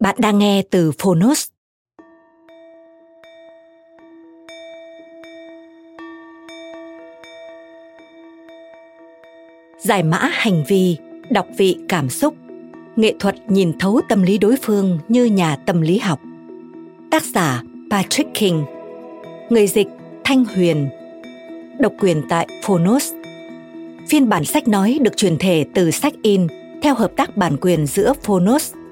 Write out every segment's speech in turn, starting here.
Bạn đang nghe từ Phonos. Giải mã hành vi, đọc vị cảm xúc, nghệ thuật nhìn thấu tâm lý đối phương như nhà tâm lý học. Tác giả Patrick King Người dịch Thanh Huyền Độc quyền tại Phonos Phiên bản sách nói được truyền thể từ sách in theo hợp tác bản quyền giữa Phonos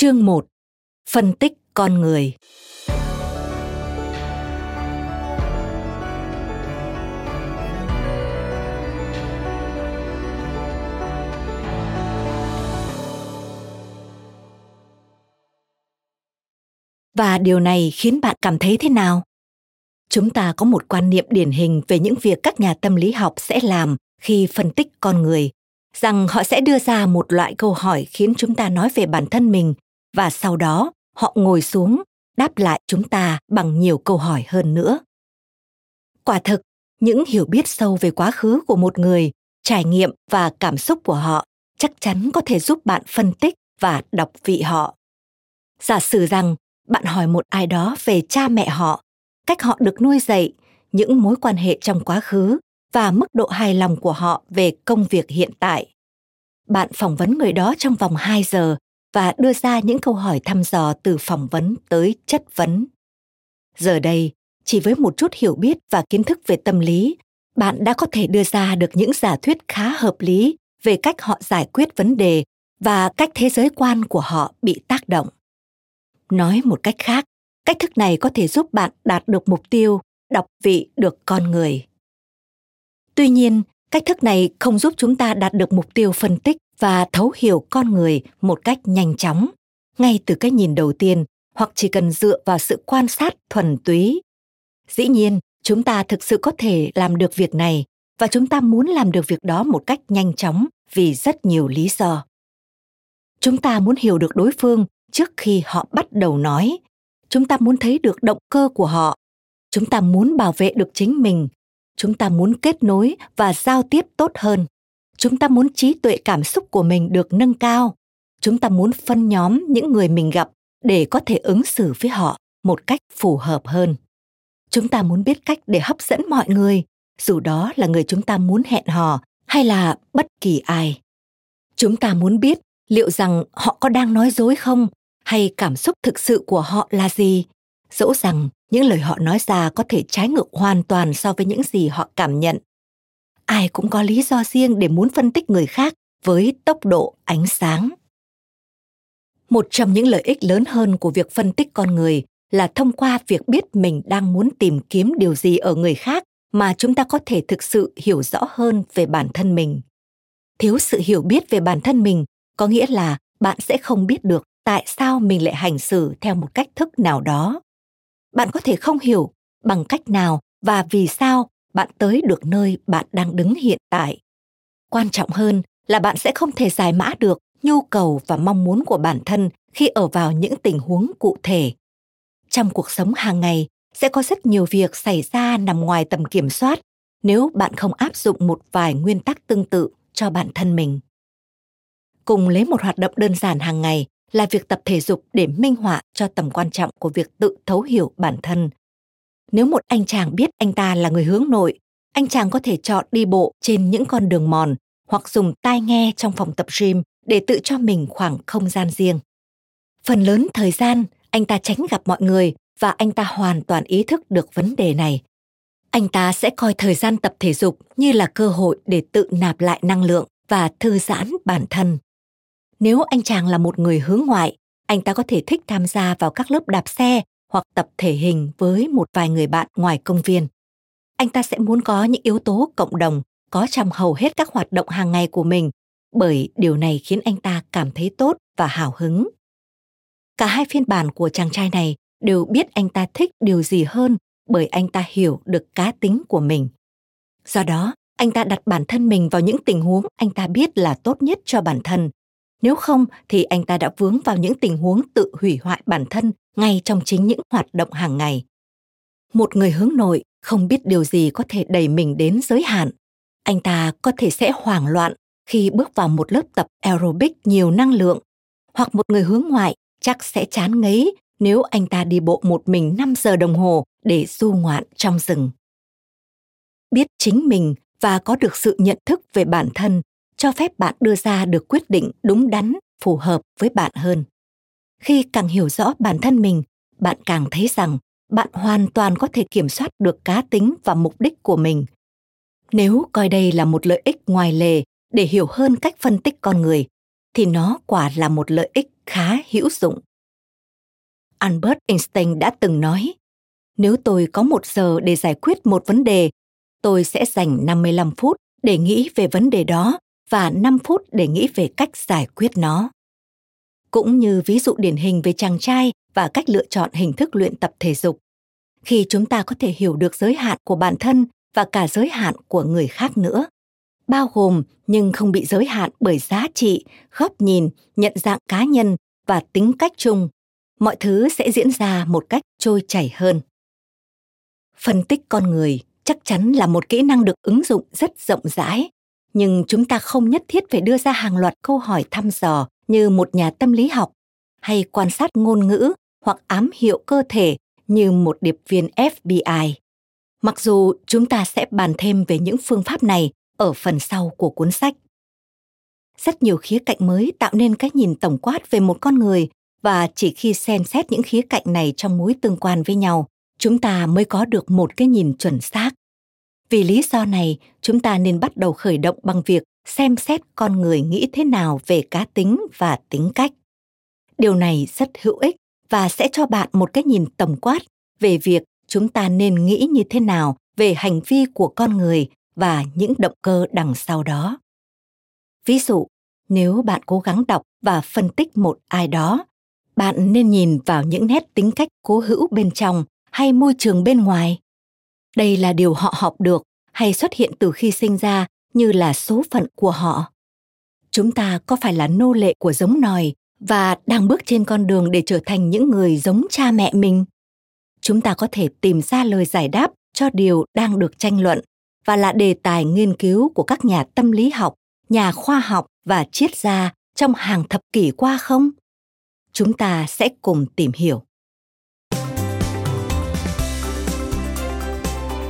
Chương 1. Phân tích con người. Và điều này khiến bạn cảm thấy thế nào? Chúng ta có một quan niệm điển hình về những việc các nhà tâm lý học sẽ làm khi phân tích con người, rằng họ sẽ đưa ra một loại câu hỏi khiến chúng ta nói về bản thân mình và sau đó, họ ngồi xuống, đáp lại chúng ta bằng nhiều câu hỏi hơn nữa. Quả thực, những hiểu biết sâu về quá khứ của một người, trải nghiệm và cảm xúc của họ chắc chắn có thể giúp bạn phân tích và đọc vị họ. Giả sử rằng bạn hỏi một ai đó về cha mẹ họ, cách họ được nuôi dạy, những mối quan hệ trong quá khứ và mức độ hài lòng của họ về công việc hiện tại. Bạn phỏng vấn người đó trong vòng 2 giờ và đưa ra những câu hỏi thăm dò từ phỏng vấn tới chất vấn. Giờ đây, chỉ với một chút hiểu biết và kiến thức về tâm lý, bạn đã có thể đưa ra được những giả thuyết khá hợp lý về cách họ giải quyết vấn đề và cách thế giới quan của họ bị tác động. Nói một cách khác, cách thức này có thể giúp bạn đạt được mục tiêu đọc vị được con người. Tuy nhiên, cách thức này không giúp chúng ta đạt được mục tiêu phân tích và thấu hiểu con người một cách nhanh chóng. Ngay từ cái nhìn đầu tiên, hoặc chỉ cần dựa vào sự quan sát thuần túy. Dĩ nhiên, chúng ta thực sự có thể làm được việc này, và chúng ta muốn làm được việc đó một cách nhanh chóng vì rất nhiều lý do. Chúng ta muốn hiểu được đối phương trước khi họ bắt đầu nói. Chúng ta muốn thấy được động cơ của họ. Chúng ta muốn bảo vệ được chính mình chúng ta muốn kết nối và giao tiếp tốt hơn. Chúng ta muốn trí tuệ cảm xúc của mình được nâng cao. Chúng ta muốn phân nhóm những người mình gặp để có thể ứng xử với họ một cách phù hợp hơn. Chúng ta muốn biết cách để hấp dẫn mọi người, dù đó là người chúng ta muốn hẹn hò hay là bất kỳ ai. Chúng ta muốn biết liệu rằng họ có đang nói dối không, hay cảm xúc thực sự của họ là gì. Dẫu rằng những lời họ nói ra có thể trái ngược hoàn toàn so với những gì họ cảm nhận ai cũng có lý do riêng để muốn phân tích người khác với tốc độ, ánh sáng. Một trong những lợi ích lớn hơn của việc phân tích con người là thông qua việc biết mình đang muốn tìm kiếm điều gì ở người khác mà chúng ta có thể thực sự hiểu rõ hơn về bản thân mình. Thiếu sự hiểu biết về bản thân mình có nghĩa là bạn sẽ không biết được tại sao mình lại hành xử theo một cách thức nào đó. Bạn có thể không hiểu bằng cách nào và vì sao bạn tới được nơi bạn đang đứng hiện tại. Quan trọng hơn là bạn sẽ không thể giải mã được nhu cầu và mong muốn của bản thân khi ở vào những tình huống cụ thể trong cuộc sống hàng ngày, sẽ có rất nhiều việc xảy ra nằm ngoài tầm kiểm soát nếu bạn không áp dụng một vài nguyên tắc tương tự cho bản thân mình cùng lấy một hoạt động đơn giản hàng ngày là việc tập thể dục để minh họa cho tầm quan trọng của việc tự thấu hiểu bản thân. Nếu một anh chàng biết anh ta là người hướng nội, anh chàng có thể chọn đi bộ trên những con đường mòn hoặc dùng tai nghe trong phòng tập gym để tự cho mình khoảng không gian riêng. Phần lớn thời gian, anh ta tránh gặp mọi người và anh ta hoàn toàn ý thức được vấn đề này. Anh ta sẽ coi thời gian tập thể dục như là cơ hội để tự nạp lại năng lượng và thư giãn bản thân nếu anh chàng là một người hướng ngoại, anh ta có thể thích tham gia vào các lớp đạp xe hoặc tập thể hình với một vài người bạn ngoài công viên. Anh ta sẽ muốn có những yếu tố cộng đồng, có trong hầu hết các hoạt động hàng ngày của mình, bởi điều này khiến anh ta cảm thấy tốt và hào hứng. Cả hai phiên bản của chàng trai này đều biết anh ta thích điều gì hơn bởi anh ta hiểu được cá tính của mình. Do đó, anh ta đặt bản thân mình vào những tình huống anh ta biết là tốt nhất cho bản thân nếu không thì anh ta đã vướng vào những tình huống tự hủy hoại bản thân ngay trong chính những hoạt động hàng ngày một người hướng nội không biết điều gì có thể đẩy mình đến giới hạn anh ta có thể sẽ hoảng loạn khi bước vào một lớp tập aerobic nhiều năng lượng, hoặc một người hướng ngoại chắc sẽ chán ngấy nếu anh ta đi bộ một mình 5 giờ đồng hồ để du ngoạn trong rừng. Biết chính mình và có được sự nhận thức về bản thân cho phép bạn đưa ra được quyết định đúng đắn, phù hợp với bạn hơn. Khi càng hiểu rõ bản thân mình, bạn càng thấy rằng bạn hoàn toàn có thể kiểm soát được cá tính và mục đích của mình. Nếu coi đây là một lợi ích ngoài lề để hiểu hơn cách phân tích con người, thì nó quả là một lợi ích khá hữu dụng. Albert Einstein đã từng nói, nếu tôi có một giờ để giải quyết một vấn đề, tôi sẽ dành 55 phút để nghĩ về vấn đề đó và 5 phút để nghĩ về cách giải quyết nó. Cũng như ví dụ điển hình về chàng trai và cách lựa chọn hình thức luyện tập thể dục. Khi chúng ta có thể hiểu được giới hạn của bản thân và cả giới hạn của người khác nữa, bao gồm nhưng không bị giới hạn bởi giá trị, góc nhìn, nhận dạng cá nhân và tính cách chung, mọi thứ sẽ diễn ra một cách trôi chảy hơn. Phân tích con người chắc chắn là một kỹ năng được ứng dụng rất rộng rãi, nhưng chúng ta không nhất thiết phải đưa ra hàng loạt câu hỏi thăm dò như một nhà tâm lý học hay quan sát ngôn ngữ hoặc ám hiệu cơ thể như một điệp viên FBI. Mặc dù chúng ta sẽ bàn thêm về những phương pháp này ở phần sau của cuốn sách. Rất nhiều khía cạnh mới tạo nên cái nhìn tổng quát về một con người và chỉ khi xem xét những khía cạnh này trong mối tương quan với nhau, chúng ta mới có được một cái nhìn chuẩn xác. Vì lý do này, chúng ta nên bắt đầu khởi động bằng việc xem xét con người nghĩ thế nào về cá tính và tính cách. Điều này rất hữu ích và sẽ cho bạn một cái nhìn tổng quát về việc chúng ta nên nghĩ như thế nào về hành vi của con người và những động cơ đằng sau đó ví dụ nếu bạn cố gắng đọc và phân tích một ai đó bạn nên nhìn vào những nét tính cách cố hữu bên trong hay môi trường bên ngoài đây là điều họ học được hay xuất hiện từ khi sinh ra như là số phận của họ chúng ta có phải là nô lệ của giống nòi và đang bước trên con đường để trở thành những người giống cha mẹ mình chúng ta có thể tìm ra lời giải đáp cho điều đang được tranh luận và là đề tài nghiên cứu của các nhà tâm lý học, nhà khoa học và triết gia trong hàng thập kỷ qua không? Chúng ta sẽ cùng tìm hiểu.